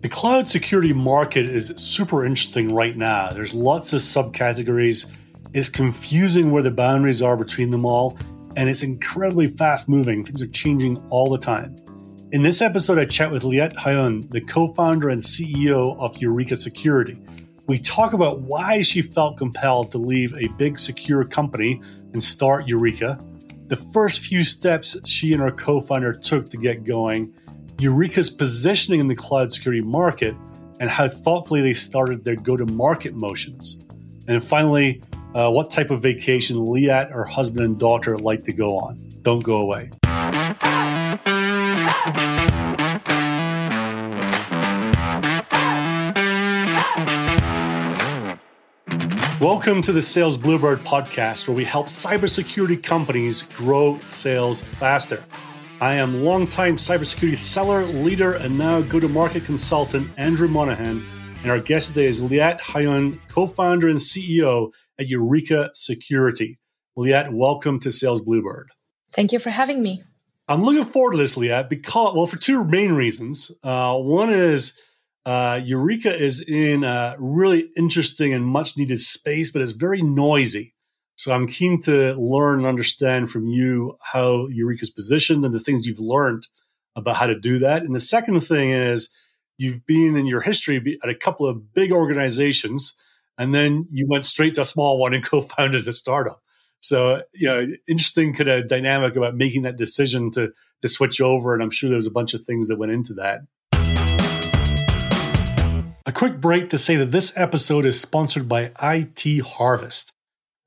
The cloud security market is super interesting right now. There's lots of subcategories. It's confusing where the boundaries are between them all, and it's incredibly fast moving. Things are changing all the time. In this episode, I chat with Liat Hayun, the co founder and CEO of Eureka Security. We talk about why she felt compelled to leave a big secure company and start Eureka, the first few steps she and her co founder took to get going, Eureka's positioning in the cloud security market and how thoughtfully they started their go to market motions. And finally, uh, what type of vacation Liat, her husband, and daughter like to go on. Don't go away. Welcome to the Sales Bluebird podcast, where we help cybersecurity companies grow sales faster. I am longtime cybersecurity seller, leader, and now go to market consultant Andrew Monahan. And our guest today is Liat Hayun, co founder and CEO at Eureka Security. Liat, welcome to Sales Bluebird. Thank you for having me. I'm looking forward to this, Liat, because, well, for two main reasons. Uh, one is uh, Eureka is in a really interesting and much needed space, but it's very noisy. So I'm keen to learn and understand from you how Eureka's positioned and the things you've learned about how to do that. And the second thing is you've been in your history at a couple of big organizations, and then you went straight to a small one and co-founded a startup. So, you know, interesting kind of dynamic about making that decision to to switch over. And I'm sure there's a bunch of things that went into that. A quick break to say that this episode is sponsored by IT Harvest.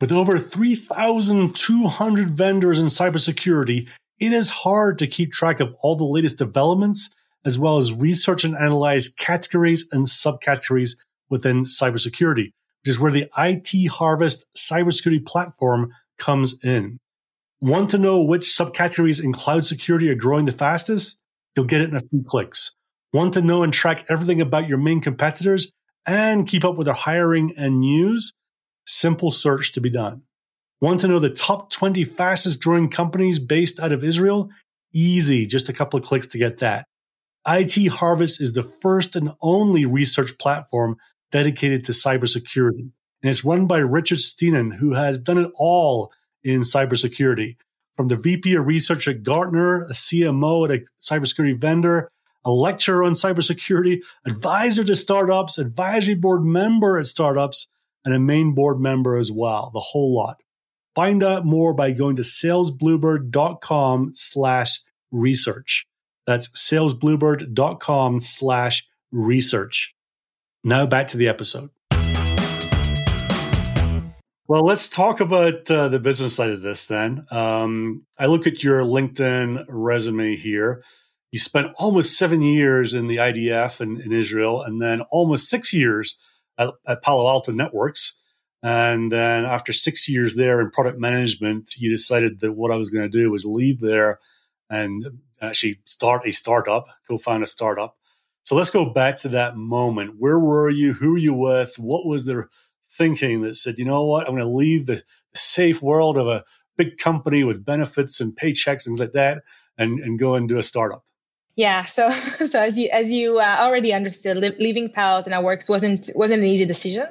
With over 3,200 vendors in cybersecurity, it is hard to keep track of all the latest developments, as well as research and analyze categories and subcategories within cybersecurity, which is where the IT Harvest cybersecurity platform comes in. Want to know which subcategories in cloud security are growing the fastest? You'll get it in a few clicks. Want to know and track everything about your main competitors and keep up with their hiring and news? Simple search to be done. Want to know the top 20 fastest growing companies based out of Israel? Easy, just a couple of clicks to get that. IT Harvest is the first and only research platform dedicated to cybersecurity. And it's run by Richard Stiennon, who has done it all in cybersecurity. From the VP of research at Gartner, a CMO at a cybersecurity vendor, a lecturer on cybersecurity, advisor to startups, advisory board member at startups, and a main board member as well, the whole lot. Find out more by going to salesbluebird.com slash research. That's salesbluebird.com slash research. Now back to the episode. Well, let's talk about uh, the business side of this then. Um, I look at your LinkedIn resume here. You spent almost seven years in the IDF in, in Israel and then almost six years at, at Palo Alto Networks. And then after six years there in product management, you decided that what I was going to do was leave there and actually start a startup, co found a startup. So let's go back to that moment. Where were you? Who were you with? What was their thinking that said, you know what, I'm going to leave the safe world of a big company with benefits and paychecks, things like that, and, and go and do a startup? Yeah, so so as you as you uh, already understood, li- leaving Palo Alto Networks wasn't wasn't an easy decision,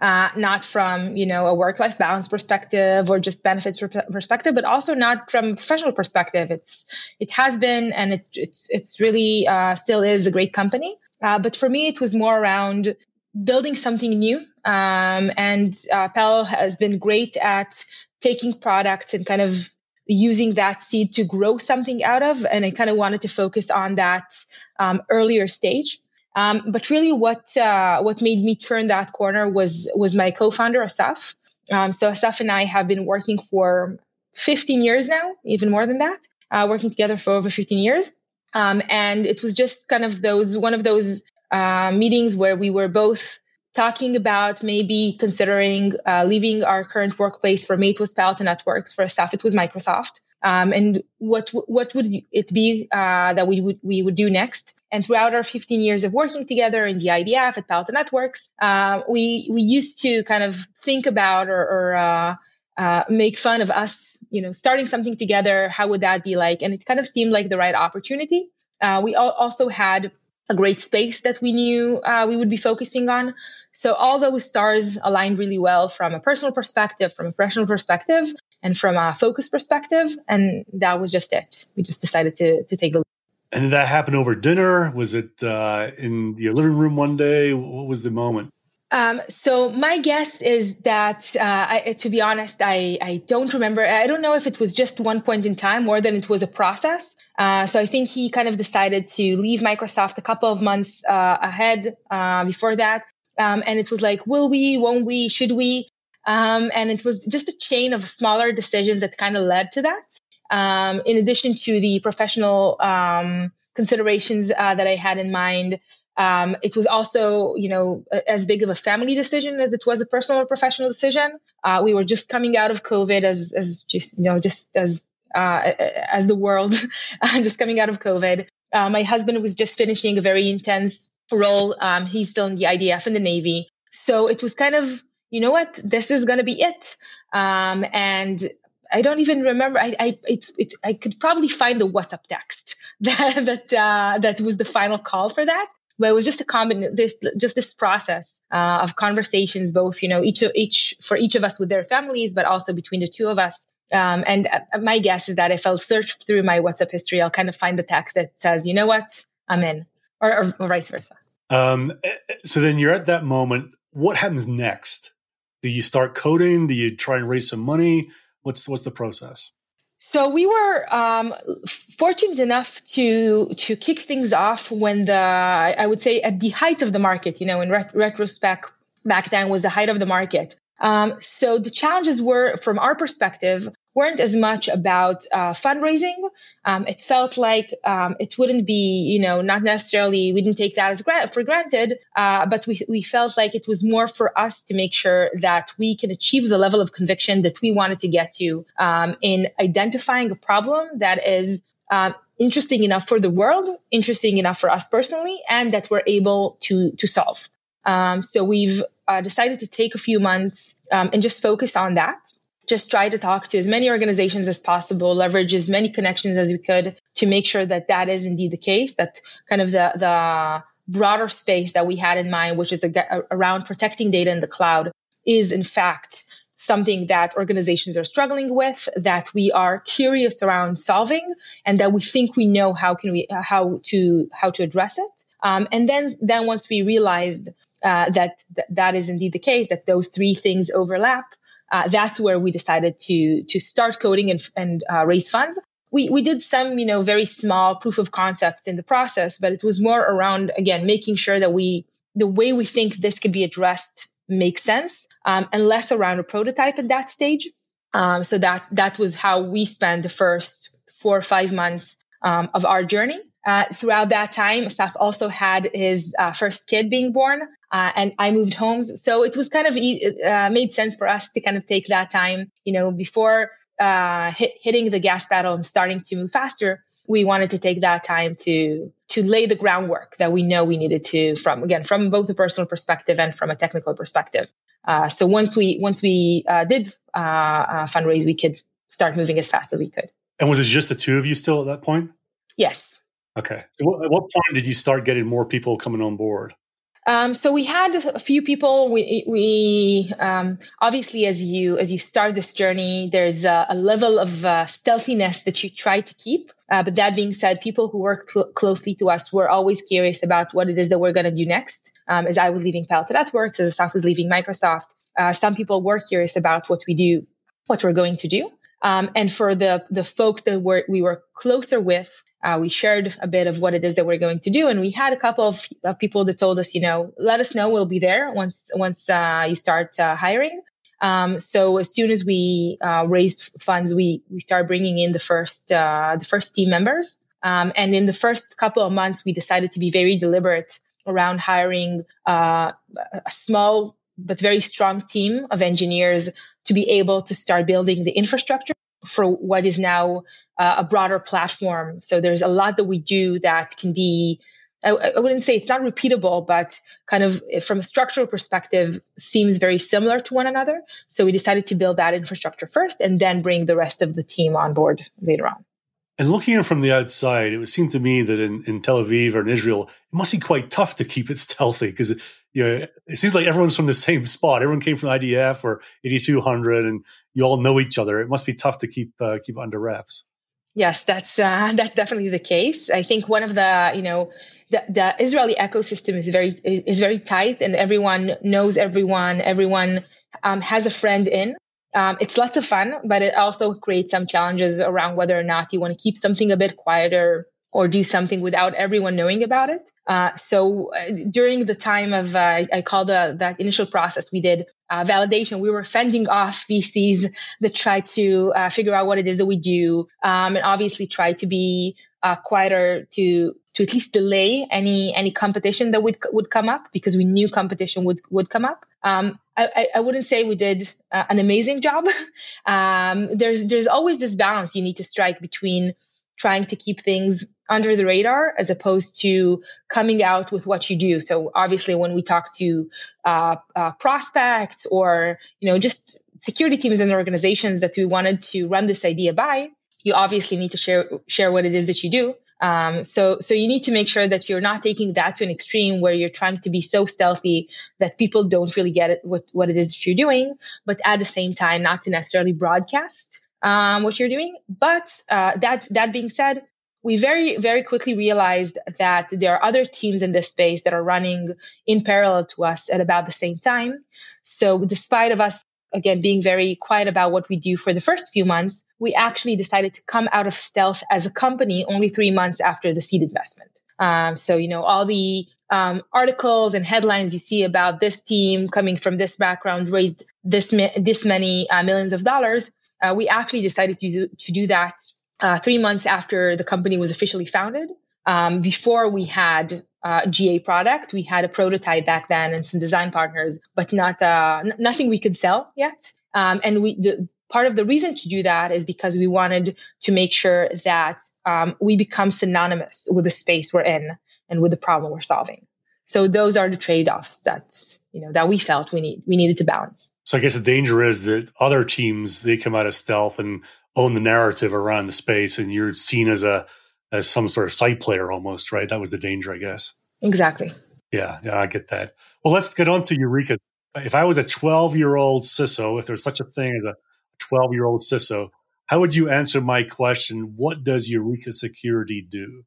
uh, not from you know a work life balance perspective or just benefits perspective, but also not from a professional perspective. It's it has been and it, it's it's really uh, still is a great company. Uh, but for me, it was more around building something new Um, and uh, Pell has been great at taking products and kind of using that seed to grow something out of. And I kind of wanted to focus on that um, earlier stage. Um, but really, what uh, what made me turn that corner was was my co-founder Asaf. Um, so Asaf and I have been working for 15 years now, even more than that, uh, working together for over 15 years. Um, and it was just kind of those one of those uh, meetings where we were both talking about maybe considering uh, leaving our current workplace for Mate was Palo Alto Networks. For Asaf, it was Microsoft. Um, and what what would it be uh, that we would we would do next? And throughout our 15 years of working together in the IDF at Palo Alto Networks, uh, we we used to kind of think about or, or uh, uh, make fun of us, you know, starting something together. How would that be like? And it kind of seemed like the right opportunity. Uh, we also had a great space that we knew uh, we would be focusing on. So all those stars aligned really well from a personal perspective, from a professional perspective, and from a focus perspective. And that was just it. We just decided to to take the. And did that happen over dinner? Was it uh, in your living room one day? What was the moment? Um, so my guess is that, uh, I, to be honest, I, I don't remember. I don't know if it was just one point in time more than it was a process. Uh, so I think he kind of decided to leave Microsoft a couple of months uh, ahead uh, before that. Um, and it was like, will we, won't we, should we? Um, and it was just a chain of smaller decisions that kind of led to that. Um, in addition to the professional um, considerations uh, that I had in mind, um, it was also, you know, as big of a family decision as it was a personal or professional decision. Uh, we were just coming out of COVID as, as just, you know, just as uh, as the world, just coming out of COVID. Uh, my husband was just finishing a very intense role. Um, he's still in the IDF in the Navy. So it was kind of, you know what, this is going to be it. Um, and I don't even remember. I, I, it's, it's, I could probably find the WhatsApp text that, that, uh, that was the final call for that. But it was just a combination, this, just this process uh, of conversations, both, you know, each, each, for each of us with their families, but also between the two of us um, and uh, my guess is that if I'll search through my WhatsApp history, I'll kind of find the text that says, you know what, I'm in, or, or, or vice versa. Um, eh, eh, so then you're at that moment. What happens next? Do you start coding? Do you try and raise some money? What's what's the process? So we were um, fortunate enough to to kick things off when the I would say at the height of the market. You know, in ret- retrospect, back then was the height of the market. Um, so the challenges were, from our perspective, weren't as much about uh, fundraising. Um, it felt like um, it wouldn't be, you know, not necessarily, we didn't take that as gra- for granted, uh, but we, we felt like it was more for us to make sure that we can achieve the level of conviction that we wanted to get to um, in identifying a problem that is um, interesting enough for the world, interesting enough for us personally, and that we're able to, to solve. Um, so we've uh, decided to take a few months um, and just focus on that. Just try to talk to as many organizations as possible, leverage as many connections as we could to make sure that that is indeed the case. That kind of the the broader space that we had in mind, which is a, around protecting data in the cloud, is in fact something that organizations are struggling with, that we are curious around solving, and that we think we know how can we how to how to address it. Um, and then then once we realized uh, that th- that is indeed the case, that those three things overlap, uh, that's where we decided to to start coding and, and uh, raise funds. We we did some you know very small proof of concepts in the process, but it was more around again making sure that we the way we think this could be addressed makes sense, um, and less around a prototype at that stage. Um, so that that was how we spent the first four or five months um, of our journey. Uh, throughout that time, Asaf also had his uh, first kid being born, uh, and I moved homes. So it was kind of uh, made sense for us to kind of take that time, you know, before uh, hit, hitting the gas pedal and starting to move faster. We wanted to take that time to to lay the groundwork that we know we needed to from again from both a personal perspective and from a technical perspective. Uh, so once we once we did fundraise, we could start moving as fast as we could. And was it just the two of you still at that point? Yes. Okay. So at what point did you start getting more people coming on board? Um, so we had a few people. We, we um, obviously, as you as you start this journey, there's a, a level of uh, stealthiness that you try to keep. Uh, but that being said, people who work cl- closely to us were always curious about what it is that we're going to do next. Um, as I was leaving Palo Networks, as Asaf was leaving Microsoft, uh, some people were curious about what we do, what we're going to do. Um, and for the the folks that were we were closer with, uh, we shared a bit of what it is that we're going to do, and we had a couple of, of people that told us, you know, let us know, we'll be there once once uh, you start uh, hiring. Um, so as soon as we uh, raised funds, we we started bringing in the first uh, the first team members, um, and in the first couple of months, we decided to be very deliberate around hiring uh, a small but very strong team of engineers to be able to start building the infrastructure for what is now uh, a broader platform. So there's a lot that we do that can be, I, I, wouldn't say it's not repeatable, but kind of from a structural perspective, seems very similar to one another. So we decided to build that infrastructure first and then bring the rest of the team on board later on. And looking in from the outside, it would seem to me that in, in Tel Aviv or in Israel, it must be quite tough to keep it stealthy because you know it seems like everyone's from the same spot. Everyone came from IDF or 8200, and you all know each other. It must be tough to keep uh, keep under wraps. Yes, that's uh, that's definitely the case. I think one of the you know the, the Israeli ecosystem is very is very tight, and everyone knows everyone. Everyone um, has a friend in. Um, it's lots of fun, but it also creates some challenges around whether or not you want to keep something a bit quieter or do something without everyone knowing about it. Uh, so uh, during the time of, uh, I call the that initial process, we did uh, validation. We were fending off VCs that try to uh, figure out what it is that we do, um, and obviously try to be uh, quieter to to at least delay any any competition that would would come up because we knew competition would would come up. Um, I, I, wouldn't say we did an amazing job. um, there's there's always this balance you need to strike between trying to keep things under the radar as opposed to coming out with what you do. So obviously, when we talk to uh, uh, prospects or you know just security teams and organizations that we wanted to run this idea by, you obviously need to share share what it is that you do. Um, so, so you need to make sure that you're not taking that to an extreme where you're trying to be so stealthy that people don't really get it, what, what it is that you're doing, but at the same time, not to necessarily broadcast um, what you're doing. But uh, that that being said, we very very quickly realized that there are other teams in this space that are running in parallel to us at about the same time. So, despite of us again being very quiet about what we do for the first few months, we actually decided to come out of stealth as a company only three months after the seed investment. Um, so, you know, all the um, articles and headlines you see about this team coming from this background raised this this many uh, millions of dollars. Uh, we actually decided to do, to do that uh, three months after the company was officially founded. Um, before we had uh, GA product. We had a prototype back then and some design partners, but not uh, n- nothing we could sell yet. Um, and we the, part of the reason to do that is because we wanted to make sure that um, we become synonymous with the space we're in and with the problem we're solving. So those are the trade-offs that you know that we felt we need we needed to balance. So I guess the danger is that other teams they come out of stealth and own the narrative around the space, and you're seen as a as some sort of side player almost, right? That was the danger, I guess. Exactly. Yeah, yeah, I get that. Well, let's get on to Eureka. If I was a 12 year old CISO, if there's such a thing as a 12 year old CISO, how would you answer my question? What does Eureka Security do?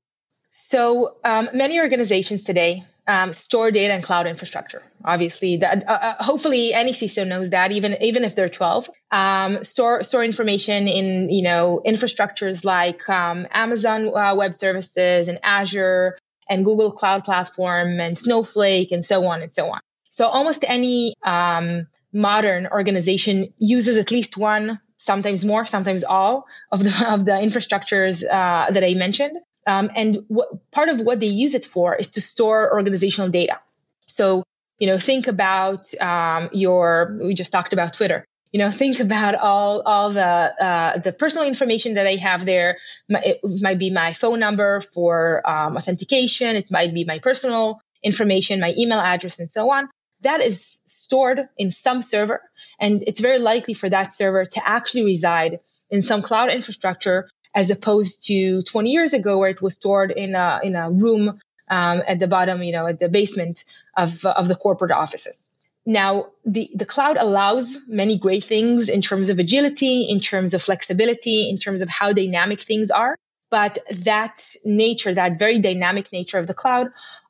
So, um, many organizations today um, store data and cloud infrastructure. Obviously, that uh, uh, hopefully any CISO knows that, even even if they're 12. Um, store store information in you know infrastructures like um, Amazon uh, Web Services and Azure and Google Cloud Platform and Snowflake and so on and so on. So almost any um, modern organization uses at least one, sometimes more, sometimes all of the of the infrastructures uh, that I mentioned. Um, and part of what they use it for is to store organizational data. So, you know, think about um, your, we just talked about Twitter. You know, think about all all the uh, the personal information that I have there. It might be my phone number for um, authentication. It might be my personal information, my email address, and so on. That is stored in some server, and it's very likely for that server to actually reside in some cloud infrastructure as opposed to 20 years ago where it was stored in a, in a room um, at the bottom, you know, at the basement of, of the corporate offices. Now, the, the cloud allows many great things in terms of agility, in terms of flexibility, in terms of how dynamic things are. But that nature, that very dynamic nature of the cloud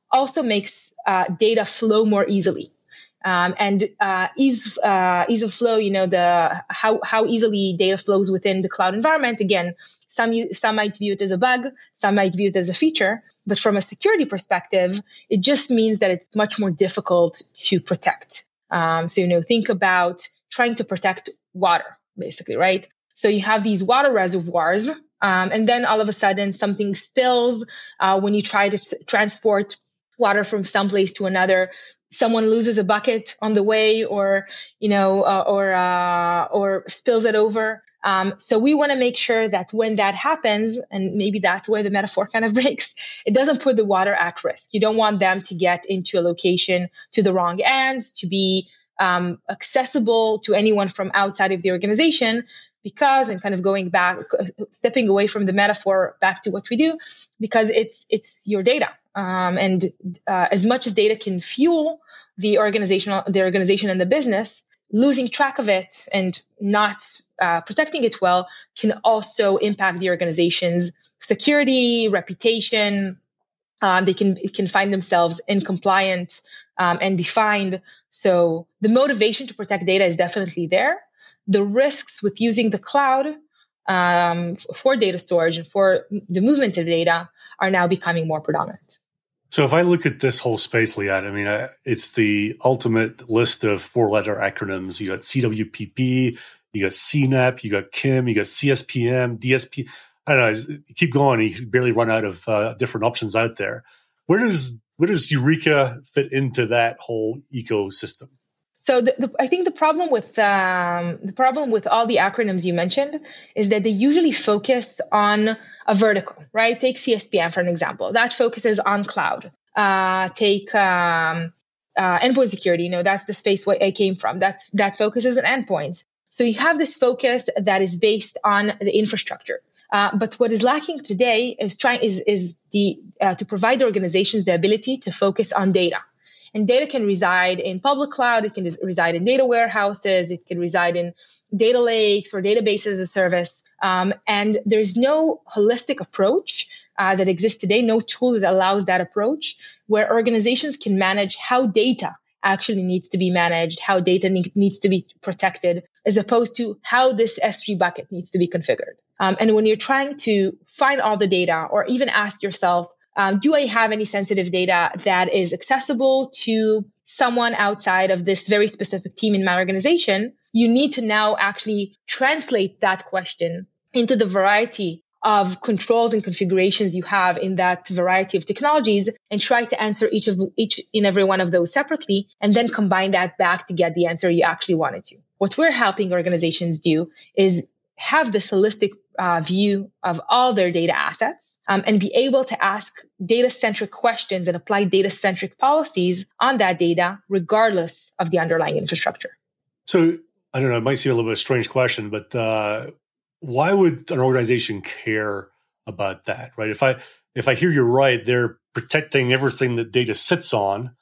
also makes uh, data flow more easily. Um, and uh, ease uh, ease of flow, you know, the how how easily data flows within the cloud environment. Again, some some might view it as a bug, some might view it as a feature. But from a security perspective, it just means that it's much more difficult to protect. Um, so you know, think about trying to protect water, basically, right? So you have these water reservoirs, um, and then all of a sudden something spills uh, when you try to transport water from some place to another. Someone loses a bucket on the way or you know uh, or uh, or spills it over. Um, so we want to make sure that when that happens and maybe that's where the metaphor kind of breaks it doesn't put the water at risk. You don't want them to get into a location to the wrong ends to be um, accessible to anyone from outside of the organization because and kind of going back stepping away from the metaphor back to what we do because it's it's your data um, and uh, as much as data can fuel the organizational the organization and the business losing track of it and not uh, protecting it well can also impact the organization's security reputation. Um, they can can find themselves incompliant um, and be fined. So the motivation to protect data is definitely there. The risks with using the cloud um, for data storage and for the movement of data are now becoming more predominant. So if I look at this whole space, Liat, I mean, I, it's the ultimate list of four-letter acronyms. You got CWPP, you got CNAPP, you got CIEM, you got CSPM, DSP. I don't know. Keep going, you barely run out of uh, different options out there. Where does where does Eureka fit into that whole ecosystem? So the, the, I think the problem with um, the problem with all the acronyms you mentioned is that they usually focus on a vertical, right? Take CSPM for an example. That focuses on cloud. Uh, take um, uh, endpoint security. You know, that's the space where I came from. That's that focuses on endpoints. So you have this focus that is based on the infrastructure. Uh, but what is lacking today is trying is is the uh, to provide organizations the ability to focus on data and data can reside in public cloud, it can reside in data warehouses, it can reside in data lakes or databases as a service. Um, and there's no holistic approach uh, that exists today, no tool that allows that approach, where organizations can manage how data actually needs to be managed, how data ne- needs to be protected, as opposed to how this S3 bucket needs to be configured. Um, and when you're trying to find all the data or even ask yourself, um, do I have any sensitive data that is accessible to someone outside of this very specific team in my organization? You need to now actually translate that question into the variety of controls and configurations you have in that variety of technologies and try to answer each of each in every one of those separately and then combine that back to get the answer you actually wanted to. What we're helping organizations do is have this holistic uh, view of all their data assets um, and be able to ask data centric questions and apply data centric policies on that data, regardless of the underlying infrastructure. So, I don't know, it might seem a little bit a strange question, but uh, why would an organization care about that, right? If I if I hear you right, they're protecting everything that data sits on.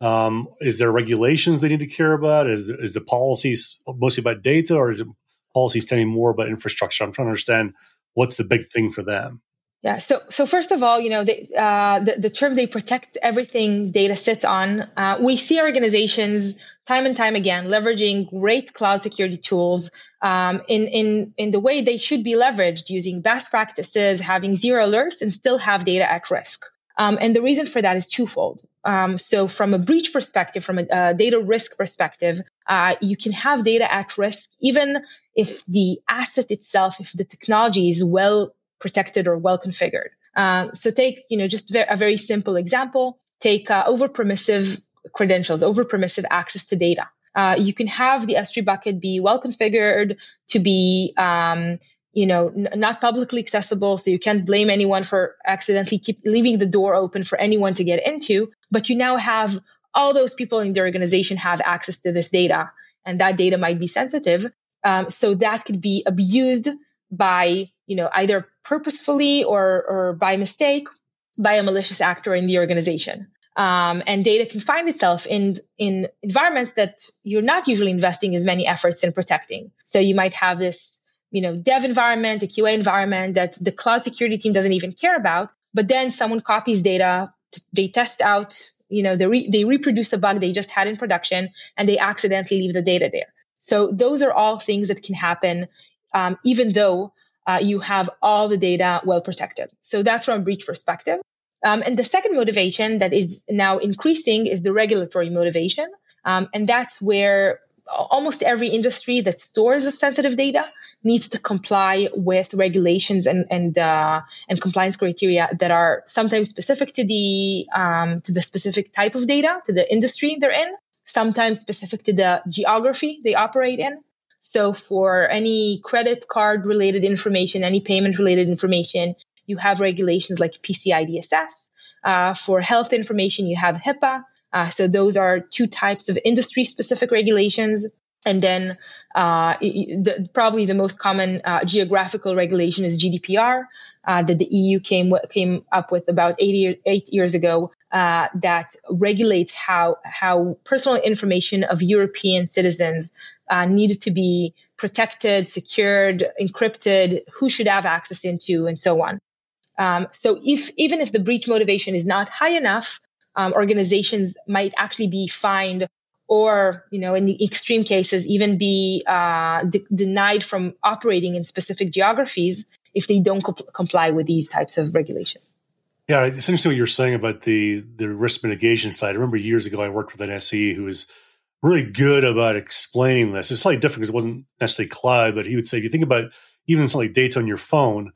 Um, is there regulations they need to care about? Is is the policies mostly about data, or is it policies tending more about infrastructure? I'm trying to understand what's the big thing for them. Yeah. So, so first of all, you know, they, uh, the, the term they protect everything data sits on. Uh, we see organizations time and time again leveraging great cloud security tools um, in in in the way they should be leveraged, using best practices, having zero alerts, and still have data at risk. Um, and the reason for that is twofold. Um, so, from a breach perspective, from a, data risk perspective, uh, you can have data at risk even if the asset itself, if the technology is well protected or well configured. Um, so, take you know just a very simple example. Take uh, over permissive credentials, over permissive access to data. Uh, you can have the S3 bucket be well configured to be um, you know, n- not publicly accessible. So you can't blame anyone for accidentally keep leaving the door open for anyone to get into. But you now have all those people in the organization have access to this data, and that data might be sensitive. Um, so that could be abused by, you know, either purposefully or or by mistake by a malicious actor in the organization. Um, and data can find itself in in environments that you're not usually investing as many efforts in protecting. So you might have this, you know, dev environment, a QA environment that the cloud security team doesn't even care about, but then someone copies data, they test out, you know, they re- they reproduce a bug they just had in production, and they accidentally leave the data there. So those are all things that can happen, um, even though uh, you have all the data well protected. So that's from a breach perspective. Um, and the second motivation that is now increasing is the regulatory motivation. Um, and that's where almost every industry that stores sensitive data needs to comply with regulations and and uh, and compliance criteria that are sometimes specific to the um, to the specific type of data, to the industry they're in, sometimes specific to the geography they operate in. So for any credit card related information, any payment related information, you have regulations like PCI DSS. Uh, for health information, you have HIPAA. Uh, so those are two types of industry specific regulations. And then uh, the, probably the most common uh, geographical regulation is GDPR uh, that the EU came came up with about eight, eight years ago uh, that regulates how how personal information of European citizens uh, need to be protected, secured, encrypted, who should have access into, and so on. Um, so if even if the breach motivation is not high enough, um, organizations might actually be fined or you know in the extreme cases even be uh, de- denied from operating in specific geographies if they don't comply with these types of regulations yeah it's interesting what you're saying about the the risk mitigation side i remember years ago i worked with an se who was really good about explaining this it's slightly different because it wasn't necessarily cloud but he would say if you think about even something like data on your phone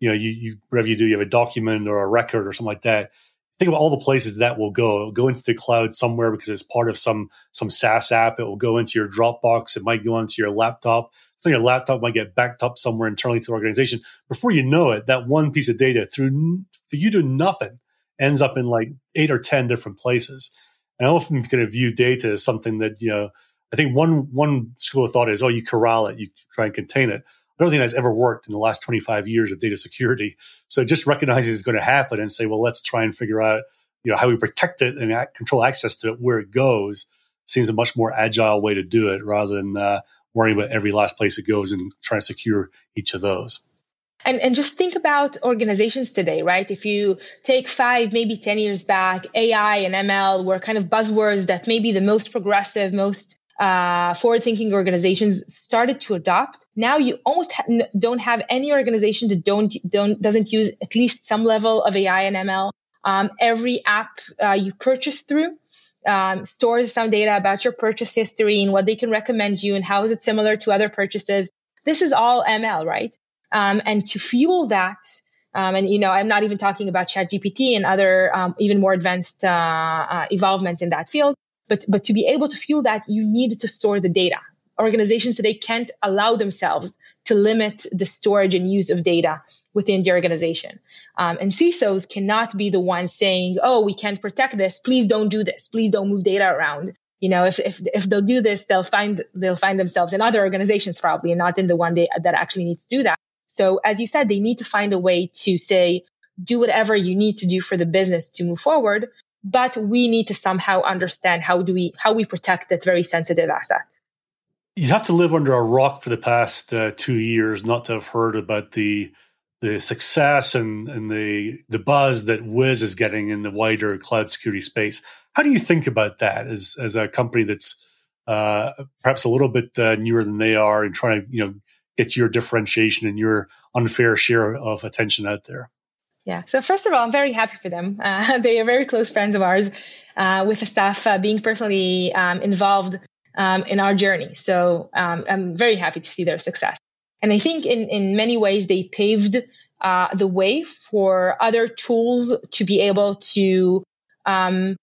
you know, you, you whatever you do, you have a document or a record or something like that. Think about all the places that will go. It'll go into the cloud somewhere because it's part of some some SaaS app. It will go into your Dropbox. It might go onto your laptop. So your laptop might get backed up somewhere internally to the organization. Before you know it, that one piece of data through you do nothing ends up in like eight or ten different places. And I often kind of view data as something that you know. I think one one school of thought is, oh, you corral it, you try and contain it. I don't think that's ever worked in the last 25 years of data security. So just recognizing it's going to happen and say, well, let's try and figure out, you know, how we protect it and control access to it where it goes seems a much more agile way to do it rather than uh, worrying about every last place it goes and trying to secure each of those. And, and just think about organizations today, right? If you take five, maybe 10 years back, AI and ML were kind of buzzwords that maybe the most progressive, most uh, forward-thinking organizations started to adopt. Now you almost ha- don't have any organization that don't don't doesn't use at least some level of AI and ML. Um, every app uh, you purchase through um, stores some data about your purchase history and what they can recommend you and how is it similar to other purchases. This is all ML, right? Um, and to fuel that, um, and you know, I'm not even talking about ChatGPT and other um, even more advanced uh, uh, evolvements in that field. But, but to be able to fuel that, you need to store the data. Organizations today can't allow themselves to limit the storage and use of data within the organization. Um, and CISOs cannot be the ones saying, oh, we can't protect this. Please don't do this. Please don't move data around. You know, if, if, if they'll do this, they'll find, they'll find themselves in other organizations probably and not in the one they, that actually needs to do that. So as you said, they need to find a way to say, do whatever you need to do for the business to move forward but we need to somehow understand how do we how we protect that very sensitive asset you have to live under a rock for the past uh, two years not to have heard about the the success and, and the the buzz that Wiz is getting in the wider cloud security space. How do you think about that as as a company that's uh, perhaps a little bit uh, newer than they are and trying to you know get your differentiation and your unfair share of attention out there? Yeah. So first of all, I'm very happy for them. Uh, they are very close friends of ours, uh, with the staff uh, being personally um, involved um, in our journey. So um, I'm very happy to see their success. And I think in in many ways they paved uh, the way for other tools to be able to um,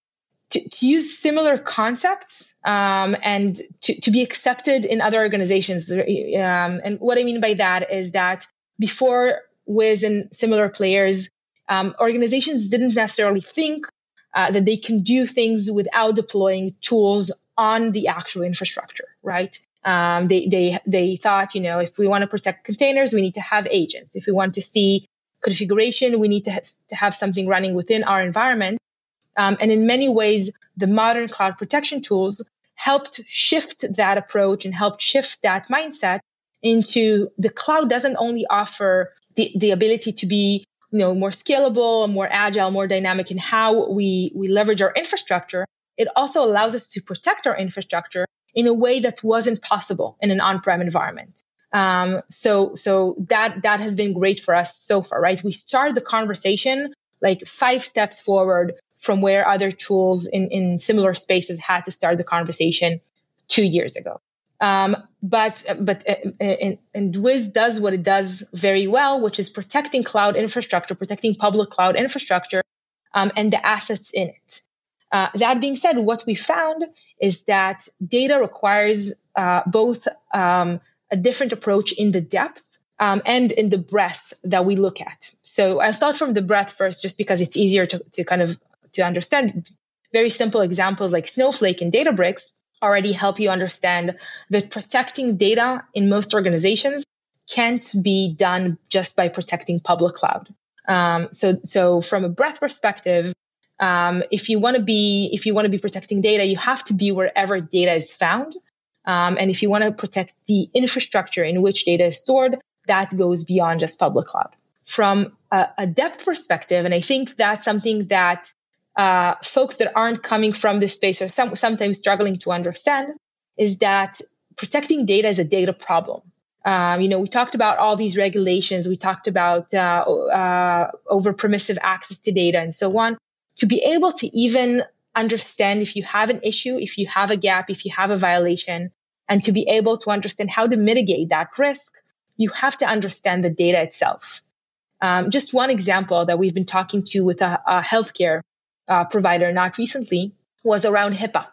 to, to, use similar concepts um, and to, to be accepted in other organizations. Um, and what I mean by that is that before Wiz and similar players um, organizations didn't necessarily think uh, that they can do things without deploying tools on the actual infrastructure, right? Um, they, they, they thought, you know, if we want to protect containers, we need to have agents. If we want to see configuration. We need to, ha- to have something running within our environment. Um, and in many ways, the modern cloud protection tools helped shift that approach and helped shift that mindset into the cloud doesn't only offer the, the ability to be you know more scalable more agile more dynamic in how we we leverage our infrastructure. It also allows us to protect our infrastructure in a way that wasn't possible in an on-prem environment. Um, so so that that has been great for us so far right? We start the conversation like five steps forward from where other tools in, in similar spaces had to start the conversation two years ago um, but but uh, and, and Wiz does what it does very well, which is protecting cloud infrastructure, protecting public cloud infrastructure, um, and the assets in it. Uh, that being said, what we found is that data requires uh, both um, a different approach in the depth um, and in the breadth that we look at. So I'll start from the breadth first, just because it's easier to, to kind of to understand. Very simple examples like Snowflake and Databricks already help you understand that protecting data in most organizations can't be done just by protecting public cloud. Um, so, so from a breadth perspective, um, if you want to be if you want to be protecting data, you have to be wherever data is found. Um, and if you want to protect the infrastructure in which data is stored, that goes beyond just public cloud. From a, a depth perspective, and I think that's something that uh, folks that aren't coming from this space are some, sometimes struggling to understand is that protecting data is a data problem. Um, you know, we talked about all these regulations. We talked about uh, uh, over permissive access to data and so on. To be able to even understand if you have an issue, if you have a gap, if you have a violation, and to be able to understand how to mitigate that risk, you have to understand the data itself. Um, just one example that we've been talking to with a, a healthcare uh, provider not recently was around HIPAA.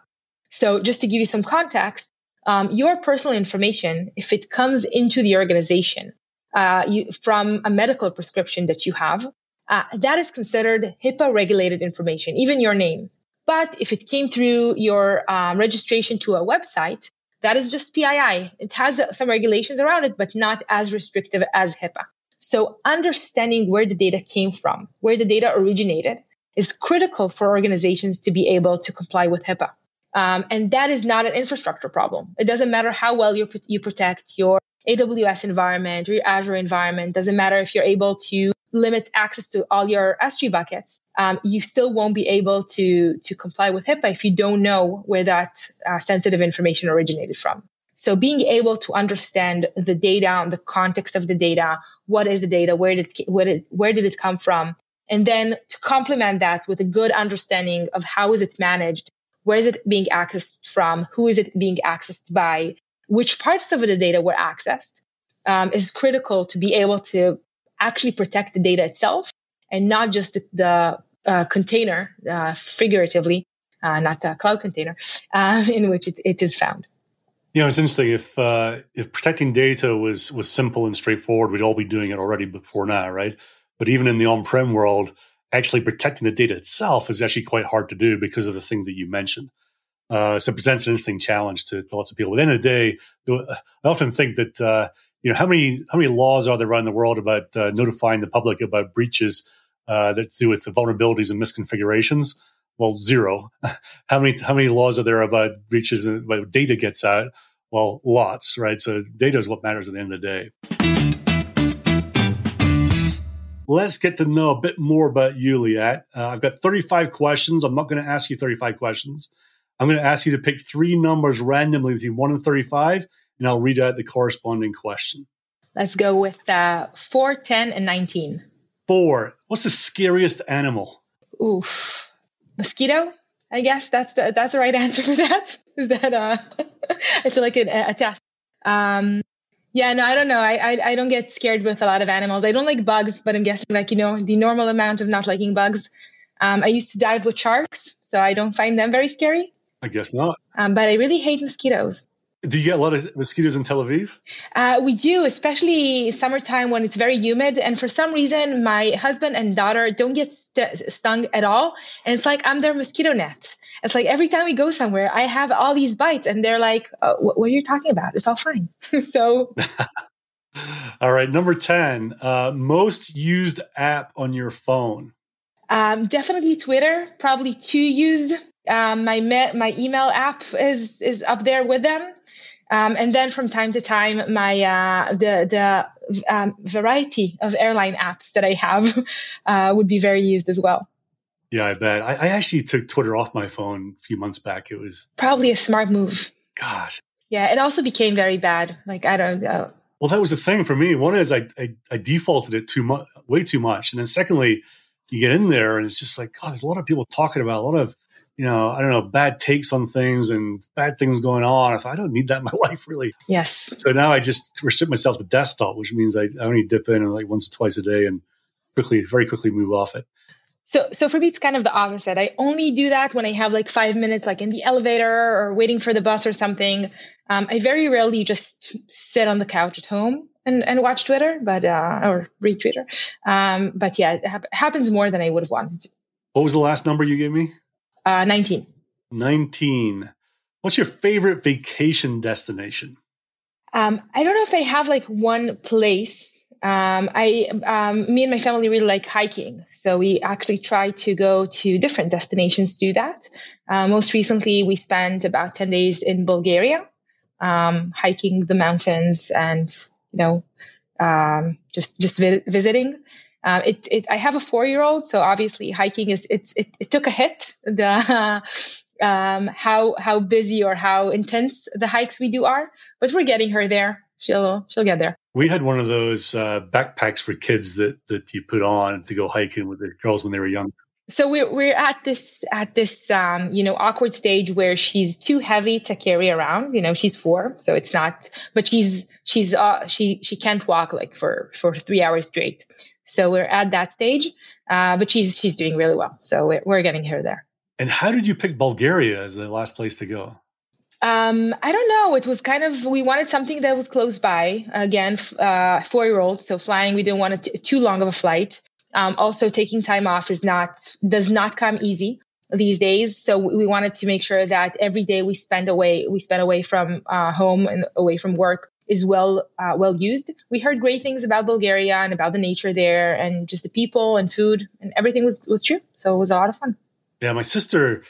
So just to give you some context, um, your personal information, if it comes into the organization uh, you, from a medical prescription that you have, uh, that is considered HIPAA regulated information, even your name. But if it came through your um, registration to a website, that is just PII. It has some regulations around it, but not as restrictive as HIPAA. So understanding where the data came from, where the data originated, is critical for organizations to be able to comply with HIPAA. Um, and that is not an infrastructure problem. It doesn't matter how well you, you protect your AWS environment or your Azure environment. Doesn't matter if you're able to limit access to all your S3 buckets. Um, you still won't be able to to comply with HIPAA if you don't know where that uh, sensitive information originated from. So being able to understand the data, the context of the data, what is the data, where did where did where did it come from, and then to complement that with a good understanding of how is it managed, where is it being accessed from, who is it being accessed by, which parts of the data were accessed, um, is critical to be able to actually protect the data itself and not just the, the uh, container, uh, figuratively, uh, not the cloud container, uh, in which it, it is found. You know, it's interesting. If uh, if protecting data was was simple and straightforward, we'd all be doing it already before now, right? But even in the on-prem world, actually protecting the data itself is actually quite hard to do because of the things that you mentioned. Uh, so it presents an interesting challenge to, lots of people. But at the end of the day, I often think that uh, you know how many how many laws are there around the world about uh, notifying the public about breaches uh, that do with the vulnerabilities and misconfigurations? Well, zero. how many how many laws are there about breaches about data gets out? Well, lots, right? So data is what matters at the end of the day let's get to know a bit more about you, Liat. Uh, I've got 35 questions. I'm not going to ask you 35 questions. I'm going to ask you to pick three numbers randomly between 1 and 35, and I'll read out the corresponding question. Let's go with uh, 4, 10, and 19. 4. What's the scariest animal? Oof. Mosquito? I guess that's the that's the right answer for that. Is that uh I feel like a, a test. Um yeah, no, I don't know. I, I, I don't get scared with a lot of animals. I don't like bugs, but I'm guessing like you know the normal amount of not liking bugs. Um, I used to dive with sharks, so I don't find them very scary. I guess not. Um, but I really hate mosquitoes. Do you get a lot of mosquitoes in Tel Aviv? Uh, we do, especially summertime when it's very humid. And for some reason, my husband and daughter don't get st- stung at all. And it's like I'm their mosquito net. It's like every time we go somewhere, I have all these bites, and they're like, oh, "What are you talking about? It's all fine." so. All right, number ten, uh, most used app on your phone. Um, definitely Twitter, probably too used. Um, my me- my email app is is up there with them, um, and then from time to time, my uh, the the um, variety of airline apps that I have uh, would be very used as well. Yeah, I bet. I, I, actually took Twitter off my phone a few months back. It was probably a smart move. Gosh. Yeah, it also became very bad. Like I don't know. Well, that was the thing for me. One is I I, I defaulted it too much, way too much, and then secondly, you get in there and it's just like God. There's a lot of people talking about a lot of you know I don't know bad takes on things and bad things going on. I thought I don't need that in my life really. Yes. So now I just restrict myself to desktop, which means I, I only dip in like once or twice a day and quickly, very quickly move off it. So, so for me, it's kind of the opposite. I only do that when I have like five minutes, like in the elevator or waiting for the bus or something. Um, I very rarely just sit on the couch at home and, and watch Twitter, but uh, or read Twitter. Um, but yeah, it ha- happens more than I would have wanted. What was the last number you gave me? Uh, Nineteen. Nineteen. What's your favorite vacation destination? Um, I don't know if I have like one place um, I, um, me and my family really like hiking, so we actually try to go to different destinations to do that. Uh, most recently, we spent about ten days in Bulgaria, um, hiking the mountains and you know um, just just vi- visiting. Uh, it, it, I have a four year old, so obviously hiking is it's it, it took a hit. The um, how how busy or how intense the hikes we do are, but we're getting her there. She'll she'll get there. We had one of those uh, backpacks for kids that that you put on to go hiking with the girls when they were young. So we're we're at this at this um, you know awkward stage where she's too heavy to carry around. You know she's four, so it's not. But she's she's uh, she she can't walk like for for three hours straight. So we're at that stage, uh, but she's she's doing really well. So we're, we're getting her there. And how did you pick Bulgaria as the last place to go? Um, I don't know. It was kind of we wanted something that was close by. Again, uh, four year old, so flying we didn't want it to, too long of a flight. Um, also, taking time off is not does not come easy these days. So we wanted to make sure that every day we spend away we spend away from uh, home and away from work is well uh, well used. We heard great things about Bulgaria and about the nature there and just the people and food and everything was was true. So it was a lot of fun. Yeah, my sister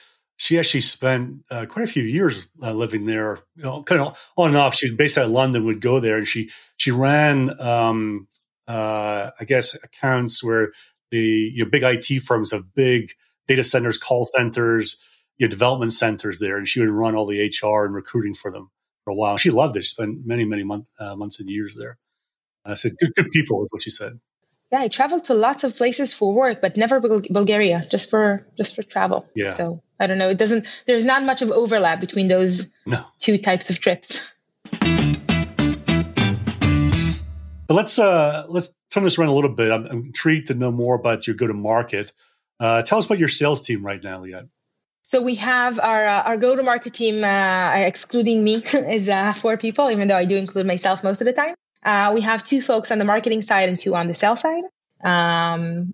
she actually spent uh, quite a few years uh, living there, you know, kind of on and off. She's based out of London, would go there, and she she ran, um, uh, I guess, accounts where the you know, big IT firms have big data centers, call centers, you know, development centers there, and she would run all the HR and recruiting for them for a while. She loved it. She spent many many month, uh, months and years there. I said, "Good, good people," is what she said. Yeah, I traveled to lots of places for work, but never Bulgaria, just for just for travel. Yeah. So I don't know. It doesn't. There's not much of overlap between those no. two types of trips. But let's uh, let's turn this around a little bit. I'm, I'm intrigued to know more about your go to market. Uh, tell us about your sales team right now, Liat. So we have our uh, our go to market team, uh, excluding me, is uh, four people. Even though I do include myself most of the time. Uh, we have two folks on the marketing side and two on the sales side. Um,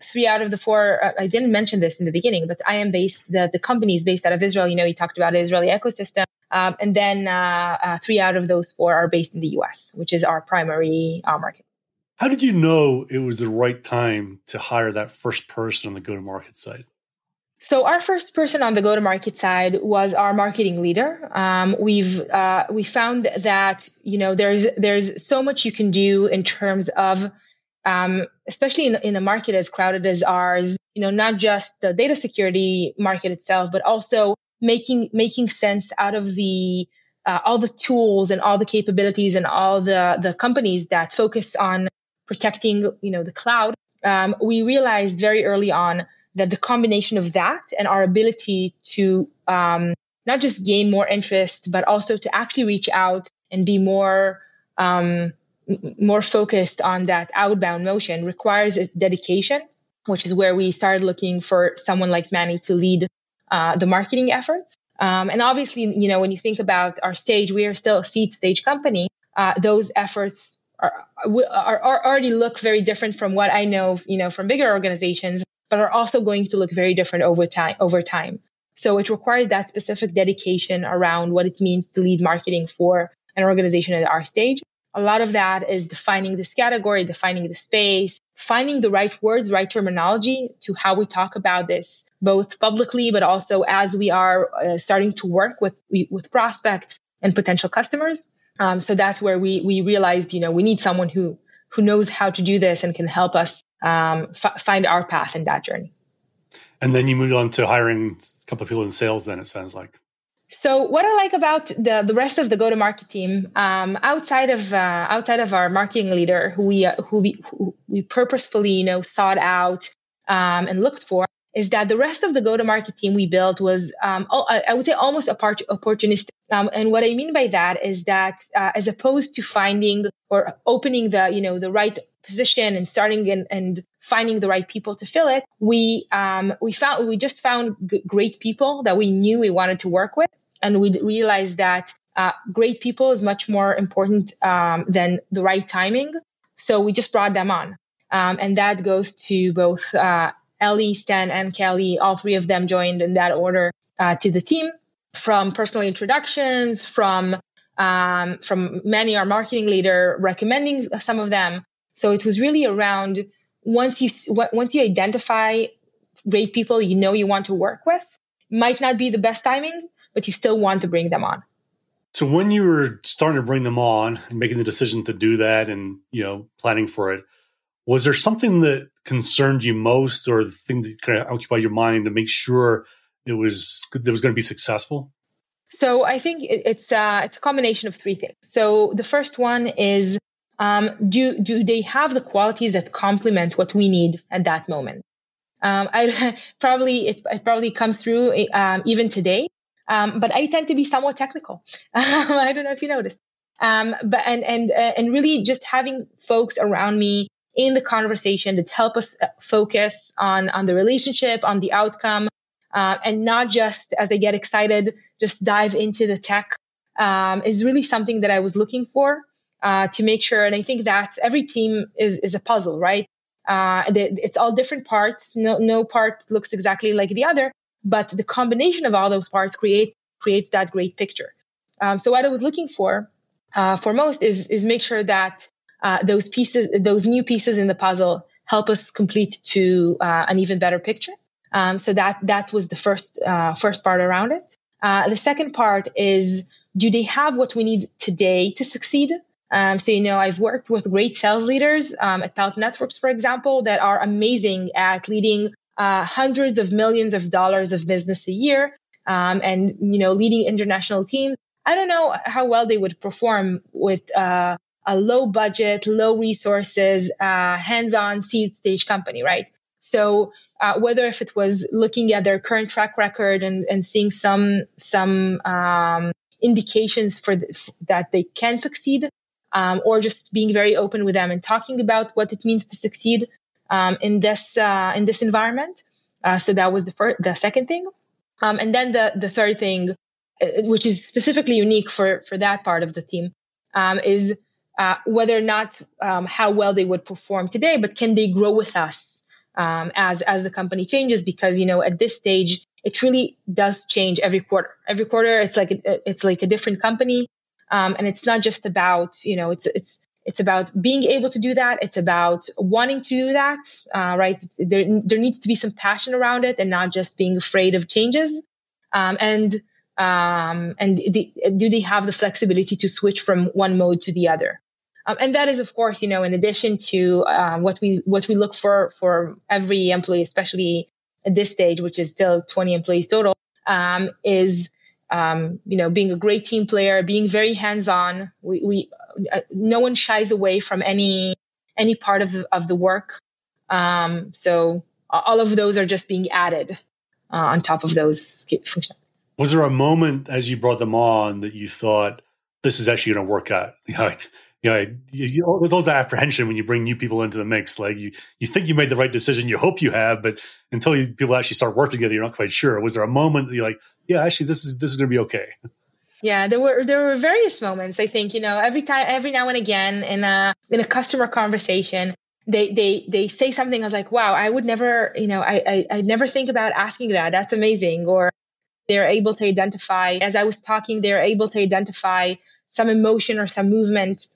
three out of the four, uh, I didn't mention this in the beginning, but I am based, the, the company is based out of Israel. You know, you talked about Israeli ecosystem. Um, and then uh, three out of those four are based in the US, which is our primary market. How did you know it was the right time to hire that first person on the go to market side? So our first person on the go-to-market side was our marketing leader. Um, we've uh, we found that you know there's there's so much you can do in terms of um, especially in, in a market as crowded as ours. You know, not just the data security market itself, but also making making sense out of the uh, all the tools and all the capabilities and all the the companies that focus on protecting you know the cloud. Um, we realized very early on that the combination of that and our ability to um, not just gain more interest, but also to actually reach out and be more um, more focused on that outbound motion requires a dedication, which is where we started looking for someone like Manny to lead uh, the marketing efforts. Um, and obviously, you know, when you think about our stage, we are still a seed stage company. Uh, those efforts are, are, are, already look very different from what I know, you know, from bigger organizations but are also going to look very different over time over time. So it requires that specific dedication around what it means to lead marketing for an organization at our stage. A lot of that is defining this category, defining the space, finding the right words, right terminology to how we talk about this, both publicly, but also as we are uh, starting to work with, with prospects and potential customers. Um, so that's where we, we realized, you know, we need someone who, who knows how to do this and can help us um, f- find our path in that journey. And then you moved on to hiring a couple of people in sales. Then it sounds like. So what I like about the the rest of the go to market team, um, outside of uh, outside of our marketing leader, who we uh, who we who we purposefully you know sought out um, and looked for, is that the rest of the go to market team we built was um, I would say almost opportunistic. Um, and what I mean by that is that uh, as opposed to finding or opening the you know the right position and starting and, and finding the right people to fill it, we um, we found we just found g- great people that we knew we wanted to work with, and we realized that uh, great people is much more important um, than the right timing. So we just brought them on, um, and that goes to both uh, Ellie, Stan, and Kelly. All three of them joined in that order uh, to the team. From personal introductions, from um, from Manny, our marketing leader, recommending some of them, so it was really around once you once you identify great people you know you want to work with, might not be the best timing, but you still want to bring them on. So when you were starting to bring them on and making the decision to do that and you know planning for it, was there something that concerned you most or the thing that kind of occupied your mind to make sure it was it was going to be successful? So I think it's uh, it's a combination of three things. So the first one is um, do do they have the qualities that complement what we need at that moment? Um, I probably it, it, probably comes through um, even today, um, but I tend to be somewhat technical. I don't know if you noticed, um, but and and uh, and really just having folks around me in the conversation that help us uh, focus on on the relationship, on the outcome, uh, and not just as I get excited, just dive into the tech um, is really something that I was looking for uh, to make sure. And I think that every team is is a puzzle, right? Uh, it's all different parts. No no part looks exactly like the other, but the combination of all those parts create creates that great picture. Um, so what I was looking for uh, for most is is make sure that uh, those pieces, those new pieces in the puzzle, help us complete to uh, an even better picture. Um, so that that was the first first part around it. The second part is do they have what we need today to succeed? Um, so, you know, I've worked with great sales leaders um, at Palo Networks, for example, that are amazing at leading uh, hundreds of millions of dollars of business a year um, and, you know, leading international teams. I don't know how well they would perform with uh, a low budget, low resources, uh, hands on seed stage company, right? So uh, whether if it was looking at their current track record and, and seeing some some um, indications for that they can succeed, um, or just being very open with them and talking about what it means to succeed um, in this uh, in this environment. Uh, so that was the first, the second thing, um, and then the the third thing, uh, which is specifically unique for for that part of the team, um, is uh, whether or not um, how well they would perform today, but can they grow with us um, as as the company changes? Because you know at this stage it really does change every quarter. Every quarter, it's like a, it's like a different company. Um, and it's not just about, you know, it's, it's, it's about being able to do that. It's about wanting to do that, uh, right? There, there needs to be some passion around it and not just being afraid of changes. Um, and, um, and the, do they have the flexibility to switch from one mode to the other? Um, and that is, of course, you know, in addition to uh, what we what we look for for every employee, especially at this stage, which is still 20 employees total, um, is um, you know, being a great team player, being very hands-on. We, we uh, no one shies away from any any part of of the work. Um, so all of those are just being added uh, on top of those functions. Was there a moment as you brought them on that you thought this is actually going to work out? You know, you you, there's always that apprehension when you bring new people into the mix. Like you, you think you made the right decision, you hope you have, but until you, people actually start working together, you're not quite sure. Was there a moment that you're like, yeah, actually, this is this is going to be okay? Yeah, there were there were various moments. I think you know every time, every now and again in a in a customer conversation, they they they say something. I was like, wow, I would never, you know, I I I never think about asking that. That's amazing. Or they're able to identify as I was talking, they're able to identify some emotion or some movement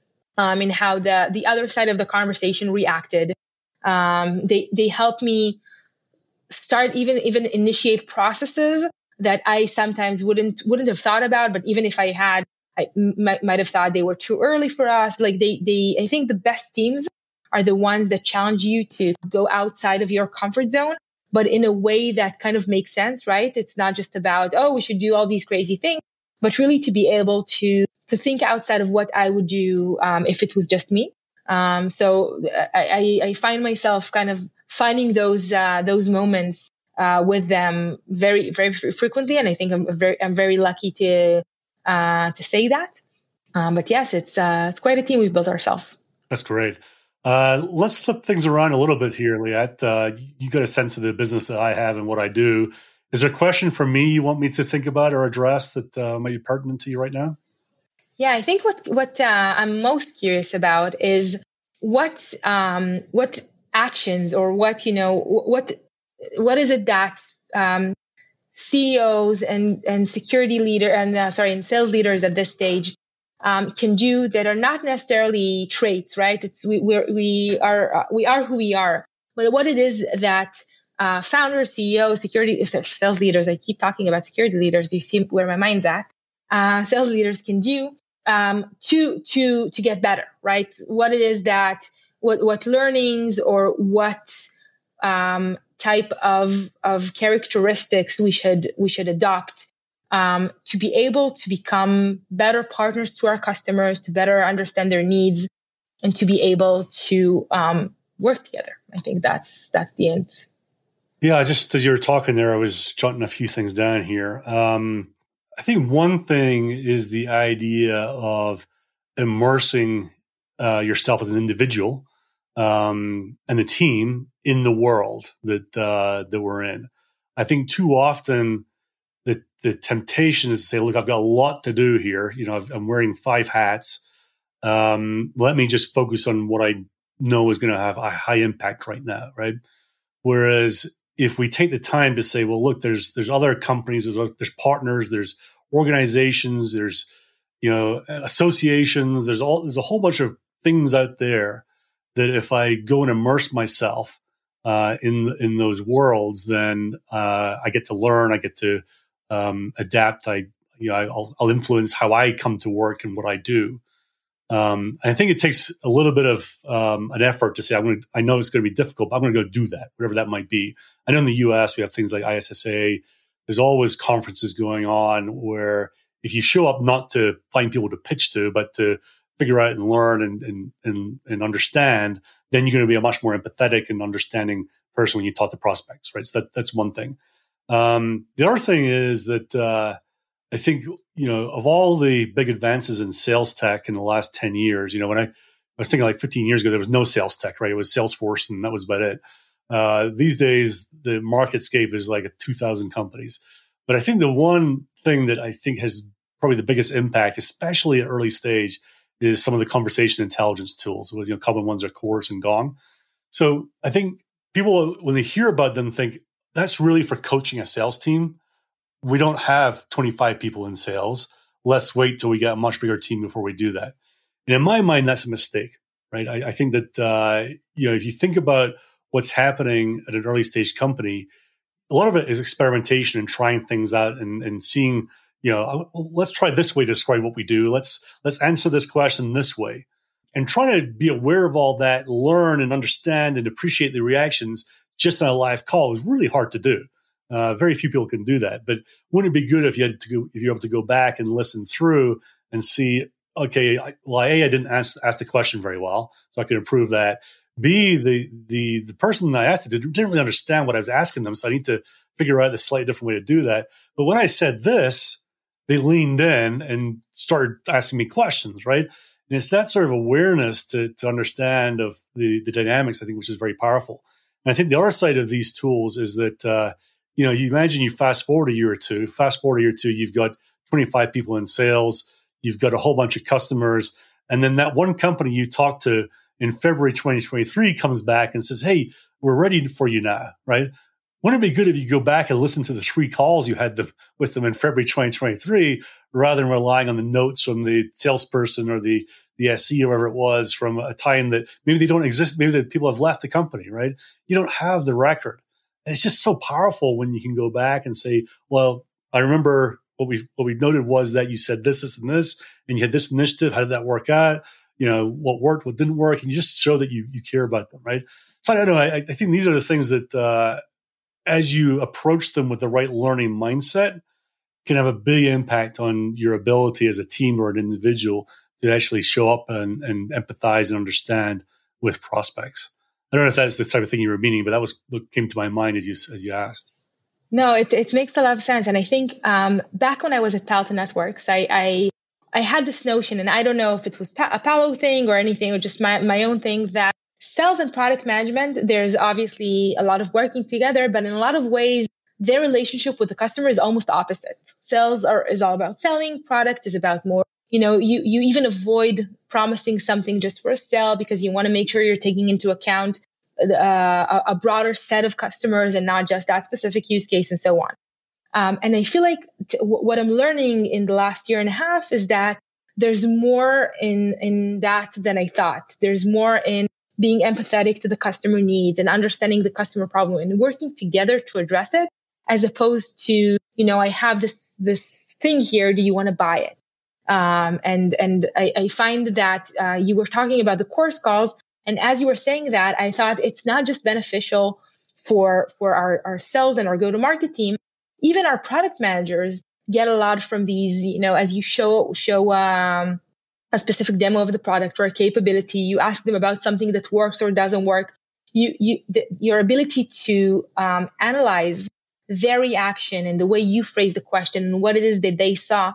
um, in how the the other side of the conversation reacted. Um, they they help me start even even initiate processes that I sometimes wouldn't wouldn't have thought about. But even if I had, I might, might have thought they were too early for us. Like they they I think the best teams are the ones that challenge you to go outside of your comfort zone, but in a way that kind of makes sense, right? It's not just about oh we should do all these crazy things, but really to be able to to think outside of what I would do um, if it was just me. Um, so I, I, find myself kind of finding those uh, those moments uh, with them very very frequently, and I think I'm very I'm very lucky to uh, to say that. Um, but yes, it's uh, it's quite a team we've built ourselves. That's great. Uh, let's flip things around a little bit here, Liat. Uh, you got a sense of the business that I have and what I do. Is there a question for me you want me to think about or address that might be pertinent to you right now? Yeah, I think what what uh, I'm most curious about is what um, what actions or what you know what what is it that um, CEOs and and security leader and uh, sorry and sales leaders at this stage um, can do that are not necessarily traits, right? It's we we are uh, we are who we are, but what it is that uh, founders, CEOs, security sales leaders. I keep talking about security leaders. You see where my mind's at. Uh, sales leaders can do um, to to to get better, right? What it is that what what learnings or what um, type of of characteristics we should we should adopt um, to be able to become better partners to our customers, to better understand their needs, and to be able to um, work together. I think that's that's the end. Yeah, just as you were talking there, I was jotting a few things down here. Um, I think one thing is the idea of immersing uh, yourself as an individual um, and the team in the world that uh, that we're in. I think too often the the temptation is to say, "Look, I've got a lot to do here. You know, I'm wearing five hats. Um, let me just focus on what I know is going to have a high impact right now." Right. Whereas if we take the time to say, well, look, there's there's other companies, there's, there's partners, there's organizations, there's you know associations, there's all there's a whole bunch of things out there that if I go and immerse myself uh, in in those worlds, then uh, I get to learn, I get to um, adapt. I you know I'll, I'll, influence how I come to work and what I do. Um, I think it takes a little bit of um, an effort to say, I'm going to, I know it's going to be difficult, but I'm going to go do that, whatever that might be. I know in the US, we have things like ISSA. There's always conferences going on where if you show up not to find people to pitch to, but to figure out and learn and, and, and, and understand, then you're going to be a much more empathetic and understanding person when you talk to prospects, right? So that, that's one thing. Um, the other thing is that, uh, I think, you know, of all the big advances in sales tech in the last 10 years, you know, when I, I was thinking like 15 years ago, there was no sales tech, right? It was Salesforce and that was about it. Uh, these days, the market scape is like a 2,000 companies. But I think the one thing that I think has probably the biggest impact, especially at early stage, is some of the conversation intelligence tools. With you know, common ones are Chorus and Gong. So I think people, when they hear about them, think that's really for coaching a sales team we don't have 25 people in sales. Let's wait till we get a much bigger team before we do that. And in my mind, that's a mistake, right? I, I think that, uh, you know, if you think about what's happening at an early stage company, a lot of it is experimentation and trying things out and, and seeing, you know, let's try this way to describe what we do. Let's, let's answer this question this way and trying to be aware of all that, learn and understand and appreciate the reactions just on a live call is really hard to do. Uh, very few people can do that. But wouldn't it be good if you had to go, if you're able to go back and listen through and see, okay, well, A, I didn't ask, ask the question very well, so I could improve that. B, the the the person I asked it didn't really understand what I was asking them, so I need to figure out a slightly different way to do that. But when I said this, they leaned in and started asking me questions, right? And it's that sort of awareness to to understand of the the dynamics, I think, which is very powerful. And I think the other side of these tools is that uh, you know, you imagine you fast forward a year or two, fast forward a year or two, you've got 25 people in sales, you've got a whole bunch of customers, and then that one company you talked to in February 2023 comes back and says, Hey, we're ready for you now, right? Wouldn't it be good if you go back and listen to the three calls you had them, with them in February 2023 rather than relying on the notes from the salesperson or the, the SE or whatever it was from a time that maybe they don't exist, maybe the people have left the company, right? You don't have the record. And it's just so powerful when you can go back and say, well, I remember what we what we noted was that you said this, this, and this, and you had this initiative. How did that work out? You know, what worked, what didn't work, and you just show that you you care about them, right? So I don't know. I, I think these are the things that uh, as you approach them with the right learning mindset, can have a big impact on your ability as a team or an individual to actually show up and, and empathize and understand with prospects. I don't know if that's the type of thing you were meaning, but that was what came to my mind as you as you asked. No, it it makes a lot of sense, and I think um, back when I was at Palo Networks, I, I I had this notion, and I don't know if it was a Palo thing or anything, or just my my own thing that sales and product management, there's obviously a lot of working together, but in a lot of ways, their relationship with the customer is almost opposite. Sales are is all about selling, product is about more you know you you even avoid promising something just for a sale because you want to make sure you're taking into account uh, a, broader set of customers and not just that specific use case and so on. Um, and i feel like t- what i'm learning in the last year and a half is that there's more in in that than i thought. There's more in being empathetic to the customer needs and understanding the customer problem and working together to address it as opposed to you know i have this this thing here. Do you want to buy it um, and and I, I find that uh, you were talking about the Chorus calls, and as you were saying that, I thought it's not just beneficial for for our, our sales and our go to market team. Even our product managers get a lot from these. You know, as you show show um, a specific demo of the product or a capability, you ask them about something that works or doesn't work. You you the, your ability to um, analyze their reaction and the way you phrase the question and what it is that they saw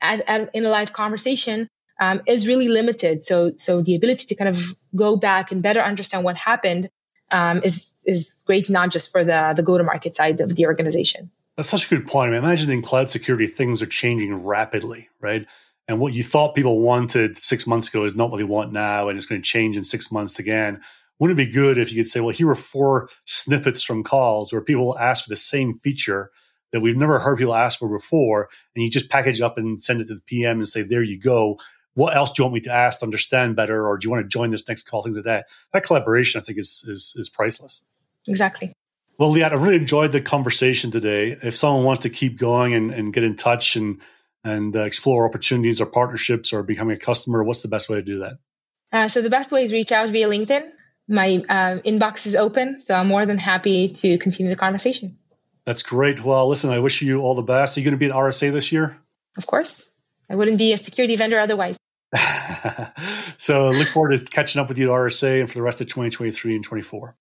at, at, in a live conversation um, is really limited. So, so the ability to kind of go back and better understand what happened um, is is great, not just for the the go to market side of the organization. That's such a good point. I mean, imagine in cloud security, things are changing rapidly, right? And what you thought people wanted six months ago is not what they want now, and it's going to change in six months again. Wouldn't it be good if you could say, well, here are four snippets from calls where people ask for the same feature that we've never heard people ask for before, and you just package it up and send it to the PM and say, "There you go." What else do you want me to ask to understand better, or do you want to join this next call? Things like that. That collaboration, I think, is is, is priceless. Exactly. Well, Liat, I really enjoyed the conversation today. If someone wants to keep going and, and get in touch and and uh, explore opportunities or partnerships or becoming a customer, what's the best way to do that? Uh, so the best way is reach out via LinkedIn. My uh, inbox is open, so I'm more than happy to continue the conversation. That's great. Well, listen, I wish you all the best. Are you going to be at RSA this year? Of course. I wouldn't be a security vendor otherwise. so look forward to catching up with you at RSA and for the rest of 2023 and 24.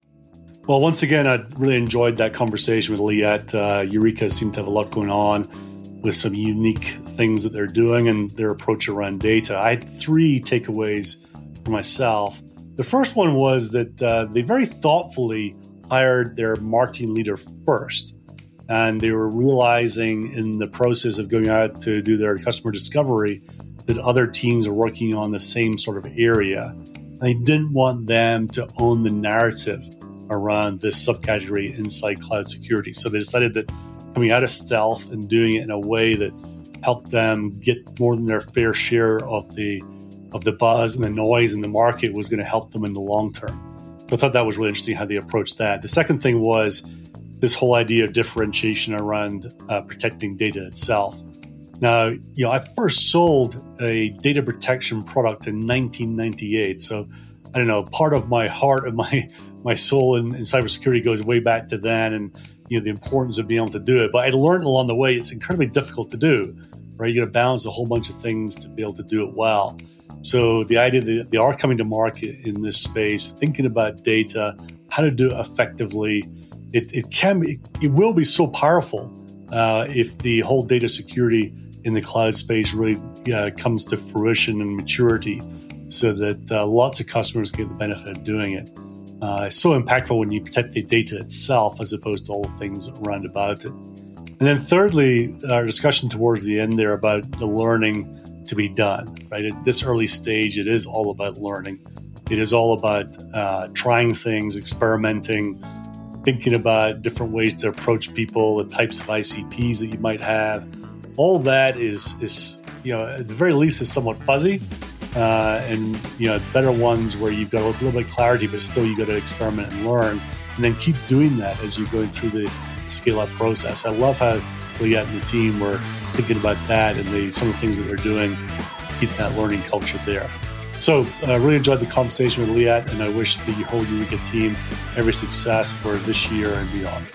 Well, once again, I really enjoyed that conversation with Liat. Uh, Eureka seemed to have a lot going on with some unique things that they're doing and their approach around data. I had three takeaways for myself. The first one was that uh, they very thoughtfully hired their marketing leader first and they were realizing in the process of going out to do their customer discovery that other teams are working on the same sort of area. And they didn't want them to own the narrative around this subcategory inside cloud security. So they decided that coming out of stealth and doing it in a way that helped them get more than their fair share of the of the buzz and the noise in the market was going to help them in the long term. I thought that was really interesting how they approached that. The second thing was this whole idea of differentiation around uh, protecting data itself. Now, you know, I first sold a data protection product in 1998. So, I don't know, part of my heart and my my soul in, in cybersecurity goes way back to then, and you know the importance of being able to do it. But I learned along the way it's incredibly difficult to do. Right, you got to balance a whole bunch of things to be able to do it well. So the idea that they are coming to market in this space, thinking about data, how to do it effectively, it, it can be, it will be so powerful uh, if the whole data security in the cloud space really uh, comes to fruition and maturity so that uh, lots of customers get the benefit of doing it. Uh, it's so impactful when you protect the data itself as opposed to all the things around about it. And then, thirdly, our discussion towards the end there about the learning to be done, right? At this early stage, it is all about learning. It is all about uh, trying things, experimenting, thinking about different ways to approach people, the types of ICPs that you might have. All that is is you know at the very least is somewhat fuzzy, uh, and you know better ones where you've got a little bit of clarity, but still you got to experiment and learn, and then keep doing that as you're going through the scale up process. I love how Liat and the team were thinking about that and the, some of the things that they're doing, keep that learning culture there. So I uh, really enjoyed the conversation with Liat, and I wish the whole Eureka team every success for this year and beyond.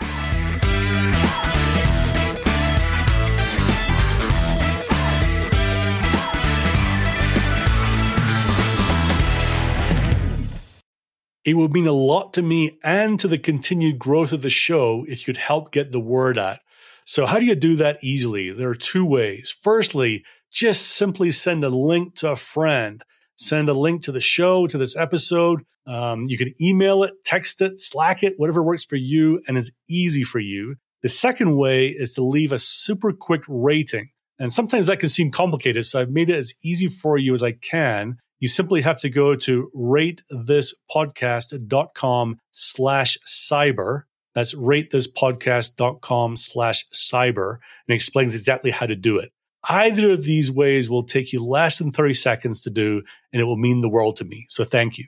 It would mean a lot to me and to the continued growth of the show if you'd help get the word out. So, how do you do that easily? There are two ways. Firstly, just simply send a link to a friend. Send a link to the show, to this episode. Um, you can email it, text it, Slack it, whatever works for you and is easy for you. The second way is to leave a super quick rating. And sometimes that can seem complicated. So I've made it as easy for you as I can you simply have to go to ratethispodcast.com slash cyber. That's ratethispodcast.com slash cyber and explains exactly how to do it. Either of these ways will take you less than 30 seconds to do, and it will mean the world to me. So thank you.